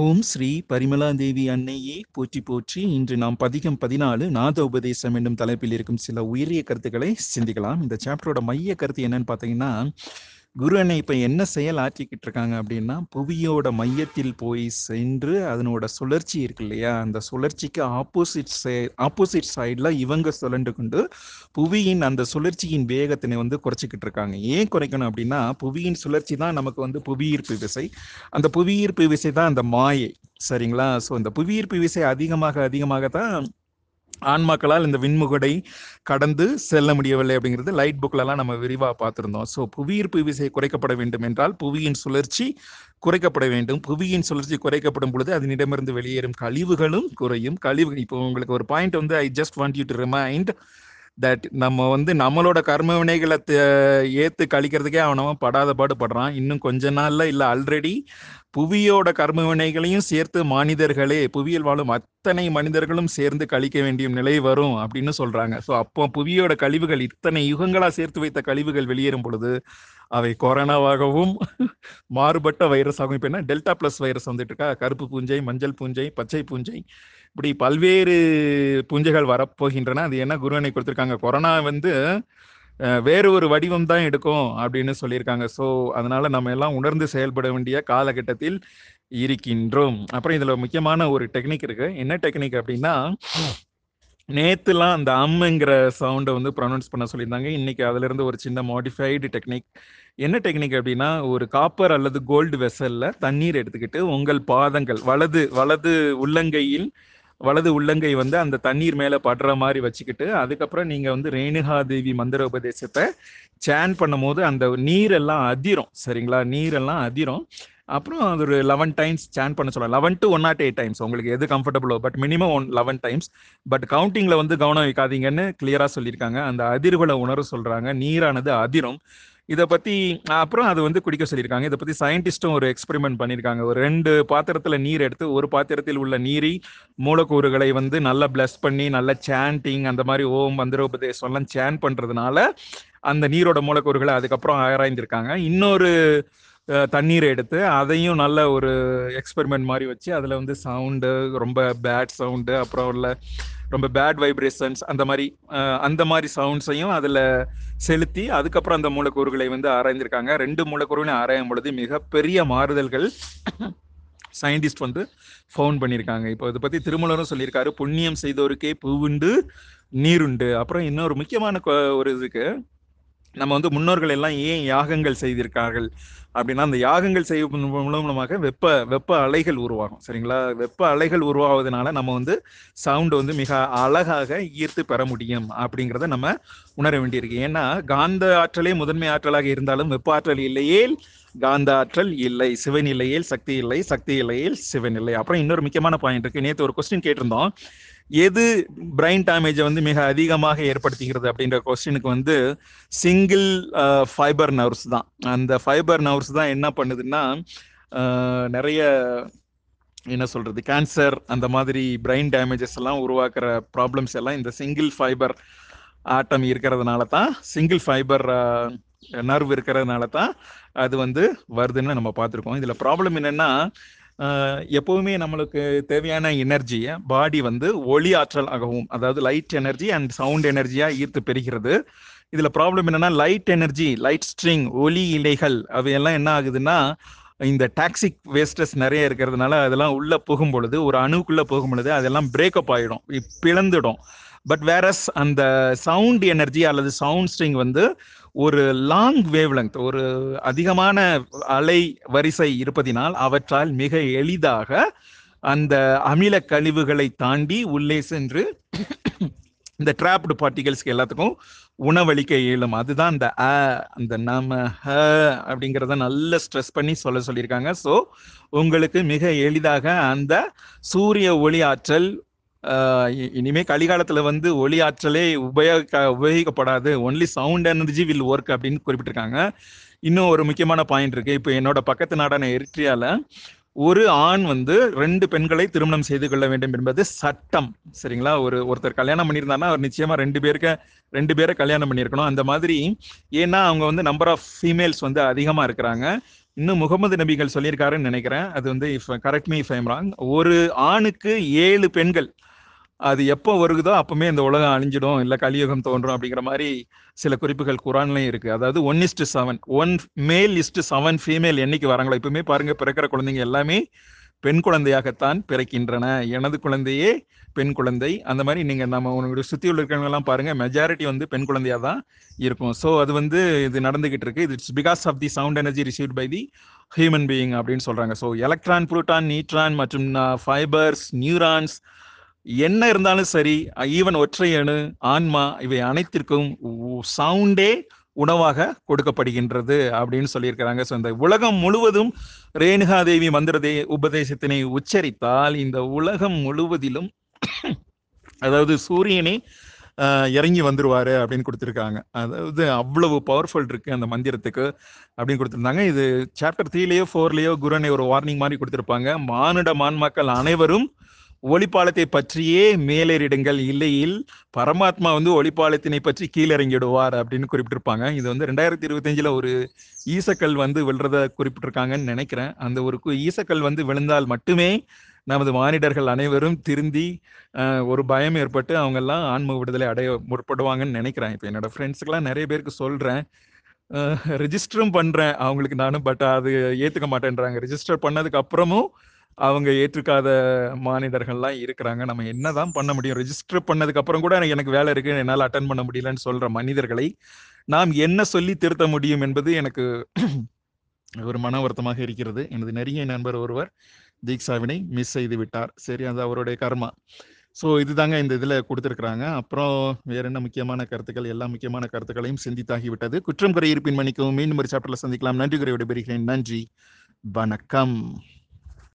ஓம் ஸ்ரீ பரிமலா தேவி அன்னையே. போற்றி போற்றி. இன்று நாம் பதிகம் பதினாலு நாத உபதேசம் என்னும் தலைப்பில் இருக்கும் சில உயரிய கருத்துக்களை சிந்திக்கலாம். இந்த சாப்டரோட மைய கருத்து என்னன்னு பார்த்தீங்கன்னா குரு அன்னை இப்ப என்ன செயல் ஆற்றிக்கிட்டு இருக்காங்க அப்படின்னா புவியோட மையத்தில் போய் சென்று அதனோட சுழற்சி இருக்கு இல்லையா? அந்த சுழற்சிக்கு ஆப்போசிட் ஆப்போசிட் சைட்ல இவங்க சுழண்டு கொண்டு புவியின் அந்த சுழற்சியின் வேகத்தினை வந்து குறைச்சிக்கிட்டு இருக்காங்க ஏன் குறைக்கணும் அப்படின்னா புவியின் சுழற்சி தான் நமக்கு வந்து புவியீர்ப்பு விசை. அந்த புவியீர்ப்பு விசை தான் அந்த மாயை. சரிங்களா? ஸோ இந்த புவியீர்ப்பு விசை அதிகமாக அதிகமாக தான் ஆன்மாக்களால் இந்த விண்முகடை கடந்து செல்ல முடியவில்லை அப்படிங்கிறது லைட் புக்லலாம் நம்ம விரிவாக பார்த்துருந்தோம். ஸோ புவியீர்ப்பு விசை குறைக்கப்பட வேண்டும் என்றால் புவியின் சுழற்சி குறைக்கப்பட வேண்டும். புவியின் சுழற்சி குறைக்கப்படும் பொழுது அதனிடமிருந்து வெளியேறும் கழிவுகளும் குறையும். கழிவுகள் இப்போ உங்களுக்கு ஒரு பாயிண்ட் வந்து I just want you to remind that நம்ம வந்து நம்மளோட கர்ம வினைகளை ஏத்து கழிக்கிறதுக்கே அவனவன் படாத பாடுபடுறான் இன்னும் கொஞ்ச நாள்ல இல்ல ஆல்ரெடி புவியோட கர்ம வினைகளையும் சேர்த்து மனிதர்களே புவியில் வாழும் அத்தனை மனிதர்களும் சேர்ந்து கழிக்க வேண்டிய நிலை வரும் அப்படின்னு சொல்றாங்க. ஸோ அப்போ புவியோட கழிவுகள் இத்தனை யுகங்களா சேர்த்து வைத்த கழிவுகள் வெளியேறும் பொழுது அவை கொரோனாவாகவும் மாறுபட்ட வைரஸாகவும். இப்போ என்ன? டெல்டா பிளஸ் வைரஸ் வந்துட்டு இருக்கா? கருப்பு பூஞ்சை மஞ்சள் பூஞ்சை பச்சை பூஞ்சை இப்படி பல்வேறு பூஞ்சைகள் வரப்போகின்றன. அது என்ன குருவனை கொடுத்துருக்காங்க? கொரோனா வந்து வேறு ஒரு வடிவம் தான் எடுக்கும் அப்படின்னு சொல்லியிருக்காங்க. ஸோ அதனால நம்ம எல்லாம் உணர்ந்து செயல்பட வேண்டிய காலகட்டத்தில் இருக்கின்றோம். அப்புறம் இதுல முக்கியமான ஒரு டெக்னிக் இருக்கு. என்ன டெக்னிக் அப்படின்னா நேத்துலாம் அந்த அம்முங்கிற சவுண்டை வந்து ப்ரொனவுன்ஸ் பண்ண சொல்லியிருந்தாங்க. இன்னைக்கு அதுல இருந்து ஒரு சின்ன மாடிஃபைடு டெக்னிக். என்ன டெக்னிக் அப்படின்னா ஒரு காப்பர் அல்லது கோல்டு வெசல்ல தண்ணீர் எடுத்துக்கிட்டு உங்கள் பாதங்கள் வலது வலது உள்ளங்கையில் வலது உள்ளங்கை வந்து அந்த தண்ணீர் மேல படுற மாதிரி வச்சுக்கிட்டு அதுக்கப்புறம் நீங்க வந்து ரேணுகா தேவி மந்திர உபதேசத்தை சேன் பண்ணும் போது அந்த நீரெல்லாம் அதிரும். சரிங்களா? நீரெல்லாம் அதிரும். அப்புறம் அது ஒரு லெவன் டைம்ஸ் சேன் பண்ண சொல்லலாம் eleven to one naught eight times உங்களுக்கு எது கம்ஃபர்டபுளோ but minimum one eleven times but கவுண்டிங்ல வந்து கவனம் வைக்காதீங்கன்னு கிளியரா சொல்லியிருக்காங்க. அந்த அதிர்வுகளை உணர சொல்றாங்க. நீரானது அதிரும். இதை பத்தி அப்புறம் அது வந்து குடிக்க சொல்லியிருக்காங்க. இதை பத்தி சயின்டிஸ்டும் ஒரு எக்ஸ்பெரிமெண்ட் பண்ணியிருக்காங்க. ஒரு ரெண்டு பாத்திரத்துல நீர் எடுத்து ஒரு பாத்திரத்தில் உள்ள நீரை மூலக்கூறுகளை வந்து நல்லா பிளஸ் பண்ணி நல்லா சாண்டிங் அந்த மாதிரி ஓம் மந்திரோபதேசம் எல்லாம் சேன் பண்றதுனால அந்த நீரோட மூலக்கூறுகளை அதுக்கப்புறம் ஆராய்ந்திருக்காங்க. இன்னொரு தண்ணீரை எடுத்து அதையும் நல்ல ஒரு எக்ஸ்பெரிமெண்ட் மாதிரி வச்சு அதில் வந்து சவுண்டு ரொம்ப பேட் சவுண்டு அப்புறம் உள்ள ரொம்ப பேட் வைப்ரேஷன்ஸ் அந்த மாதிரி அந்த மாதிரி சவுண்ட்ஸையும் அதில் செலுத்தி அதுக்கப்புறம் அந்த மூலக்கூறுகளை வந்து ஆராய்ந்திருக்காங்க. ரெண்டு மூலக்கூறுகளையும் ஆராயும் பொழுது மிகப்பெரிய மாறுதல்கள் சயின்டிஸ்ட் வந்து ஃபவுண்ட் பண்ணியிருக்காங்க இப்போ இதை பற்றி திருமலரும் சொல்லியிருக்காரு. புண்ணியம் செய்தோருக்கே பூவுண்டு நீருண்டு அப்புறம் இன்னொரு முக்கியமான ஒரு இதுக்கு நம்ம வந்து முன்னோர்கள் எல்லாம் ஏன் யாகங்கள் செய்திருக்கார்கள்? அப்படின்னா அந்த யாகங்கள் செய்யும் மூலமாக வெப்ப வெப்ப அலைகள் உருவாகும். சரிங்களா? வெப்ப அலைகள் உருவாவதனால நம்ம வந்து சவுண்ட் வந்து மிக அழகாக ஈர்த்து பெற முடியும் அப்படிங்கிறத நம்ம உணர வேண்டியிருக்கு. ஏன்னா காந்த ஆற்றலே முதன்மை ஆற்றலாக இருந்தாலும் வெப்ப ஆற்றல் இல்லையே காந்த ஆற்றல் இல்லை. சிவன் சக்தி இல்லை. சக்தி இல்லையில் சிவன் இல்லை. அப்புறம் இன்னொரு முக்கியமான பாயிண்ட் இருக்கு. நேற்று ஒரு கொஸ்டின் கேட்டிருந்தோம். எது பிரைன் டேமேஜை வந்து மிக அதிகமாக ஏற்படுத்துகிறது அப்படின்ற கொஸ்டினுக்கு வந்து சிங்கிள் ஃபைபர் நர்வ்ஸ் தான். அந்த ஃபைபர் நர்வ்ஸ் தான் என்ன பண்ணுதுன்னா நிறைய என்ன சொல்றது கேன்சர் அந்த மாதிரி பிரெயின் டேமேஜஸ் எல்லாம் உருவாக்குற ப்ராப்ளம்ஸ் எல்லாம் இந்த சிங்கிள் ஃபைபர் ஆட்டம் இருக்கிறதுனால தான் சிங்கிள் ஃபைபர் நர்வ் இருக்கிறதுனால தான் அது வந்து வருதுன்னு நம்ம பார்த்துருக்கோம். இதில் ப்ராப்ளம் என்னன்னா எப்பவுமே நம்மளுக்கு தேவையான எனர்ஜியை பாடி வந்து ஒளி ஆற்றல் ஆகவும் அதாவது லைட் எனர்ஜி அண்ட் சவுண்ட் எனர்ஜியா ஈர்த்து பெறுகிறது. இதுல ப்ராப்ளம் என்னன்னா லைட் எனர்ஜி லைட் ஸ்ட்ரிங் ஒலி இலைகள் அவையெல்லாம் என்ன ஆகுதுன்னா இந்த டாக்ஸிக் வேஸ்டஸ் நிறைய இருக்கிறதுனால அதெல்லாம் உள்ள போகும் பொழுது ஒரு அணுக்குள்ள போகும் பொழுது அதெல்லாம் பிரேக்கப் ஆயிடும் பிளந்துடும். பட் வேரஸ் அந்த சவுண்ட் எனர்ஜி அல்லது சவுண்ட் ஸ்ட்ரிங் வந்து ஒரு லாங் வேவ் லெங்த் ஒரு அதிகமான அலை வரிசை இருப்பதினால் அவற்றால் மிக எளிதாக அந்த அமில கழிவுகளை தாண்டி உள்ளே சென்று இந்த டிராப்டு பார்ட்டிகல்ஸ்க்கு எல்லாத்துக்கும் உணவளிக்க இயலும். அதுதான் அந்த அ அந்த நம்ம ஹ அப்படிங்கிறத நல்ல ஸ்ட்ரெஸ் பண்ணி சொல்ல சொல்லியிருக்காங்க. ஸோ உங்களுக்கு மிக எளிதாக அந்த சூரிய ஒளி ஆற்றல் இனிமே கலிகாலத்துல வந்து ஒளி ஆற்றலே உபயோக உபயோகிக்கப்படாது. Only sound energy will work அப்படின்னு குறிப்பிட்டிருக்காங்க. இன்னும் ஒரு முக்கியமான பாயிண்ட் இருக்கு. இப்போ என்னோட பக்கத்து நாடான எரிட்ரியால ஒரு ஆண் வந்து ரெண்டு பெண்களை திருமணம் செய்து கொள்ள வேண்டும் என்பது சட்டம். சரிங்களா? ஒரு ஒருத்தர் கல்யாணம் பண்ணியிருந்தாருன்னா அவர் நிச்சயமா ரெண்டு பேருக்கு ரெண்டு பேரை கல்யாணம் பண்ணியிருக்கணும். அந்த மாதிரி ஏன்னா அவங்க வந்து நம்பர் ஆஃப் ஃபீமேல்ஸ் வந்து அதிகமா இருக்கிறாங்க. இன்னும் முகமது நபிகள் சொல்லியிருக்காருன்னு நினைக்கிறேன். அது வந்து if correct me if wrong ஒரு ஆணுக்கு ஏழு பெண்கள் அது எப்போ வருகுதோ அப்பவுமே இந்த உலகம் அழிஞ்சிடும் இல்லை கலியுகம் தோன்றும் அப்படிங்கிற மாதிரி சில குறிப்புகள் குரான்லயும் இருக்கு. அதாவது one is to seven one male is to seven female என்னைக்கு வராங்களோ இப்பவுமே பாருங்க பிறக்கிற குழந்தைங்க எல்லாமே பெண் குழந்தையாகத்தான் பிறக்கின்றன. எனது குழந்தையே பெண் குழந்தை. அந்த மாதிரி நீங்கள் நம்ம உங்களுடைய சுற்றி உள்ள எல்லாம் பாருங்கள் மெஜாரிட்டி வந்து பெண் குழந்தையாக தான் இருக்கும். ஸோ அது வந்து இது நடந்துகிட்டு இருக்கு. It's because of the sound energy received by the human being அப்படின்னு சொல்கிறாங்க ஸோ எலக்ட்ரான் புரோட்டான் நியூட்ரான் மற்றும் uh, ஃபைபர்ஸ் நியூரான்ஸ் என்ன இருந்தாலும் சரி ஈவன் ஒற்றையணு ஆன்மா இவை அனைத்திற்கும் சவுண்டே உணவாக கொடுக்கப்படுகின்றது அப்படின்னு சொல்லியிருக்கிறாங்க. ஸோ இந்த உலகம் முழுவதும் ரேணுகாதேவி மந்திரதே உபதேசத்தினை உச்சரித்தால் இந்த உலகம் முழுவதிலும் அதாவது சூரியனே இறங்கி வந்துருவாரு அப்படின்னு கொடுத்துருக்காங்க. அதாவது அவ்வளவு பவர்ஃபுல் இருக்கு அந்த மந்திரத்துக்கு அப்படின்னு கொடுத்துருந்தாங்க. இது சாப்டர் த்ரீலேயோ ஃபோர்லேயோ குருனை ஒரு வார்னிங் மாதிரி கொடுத்துருப்பாங்க. மானுட மான்மக்கள் அனைவரும் ஒளிப்பாலத்தை பற்றியே மேலேறிடுங்கள். இல்லையில் பரமாத்மா வந்து ஒளிப்பாலத்தினை பற்றி கீழிறங்கிடுவார் அப்படின்னு குறிப்பிட்டிருப்பாங்க. இது வந்து ரெண்டாயிரத்தி இருபத்தஞ்சில் ஒரு ஈசக்கல் வந்து விழுறத குறிப்பிட்டிருக்காங்கன்னு நினைக்கிறேன். அந்த ஒரு கு- ஈசக்கல் வந்து விழுந்தால் மட்டுமே நமது மானிடர்கள் அனைவரும் திருந்தி ஒரு பயம் ஏற்பட்டு அவங்கெல்லாம் ஆன்ம விடுதலை அடைய முற்படுவாங்கன்னு நினைக்கிறேன். இப்போ என்னோட ஃப்ரெண்ட்ஸுக்கெல்லாம் நிறைய பேருக்கு சொல்கிறேன் ரிஜிஸ்டரும் பண்ணுறேன் அவங்களுக்கு நானும் பட் அது ஏற்றுக்க மாட்டேன்றாங்க. ரிஜிஸ்டர் பண்ணதுக்கு அப்புறமும் அவங்க ஏற்றுக்காத மாநிலர்கள்லாம் இருக்கிறாங்க. நம்ம என்னதான் பண்ண முடியும்? ரெஜிஸ்டர் பண்ணதுக்கு அப்புறம் கூட எனக்கு- எனக்கு வேலை இருக்கு என்னால் அட்டன் பண்ண முடியலன்னு சொல்ற மனிதர்களை நாம் என்ன சொல்லி திருத்த முடியும் என்பது எனக்கு ஒரு மன வருத்தமாக இருக்கிறது. எனது நெருங்கிய நண்பர் ஒருவர் தீக்ஷாவினை மிஸ் செய்து விட்டார். சரி அது அவருடைய கர்மா. ஸோ இதுதாங்க இந்த இதில் கொடுத்துருக்குறாங்க. அப்புறம் வேற என்ன முக்கியமான கருத்துக்கள்? எல்லா முக்கியமான கருத்துக்களையும் சிந்தித்தாகிவிட்டது குற்றம் குறை இருப்பின் மன்னிக்கவும். மீண்டும் ஒரு சாப்டர்ல சந்திக்கலாம். நன்றி குறை விடைபெறுகிறேன். நன்றி. வணக்கம்.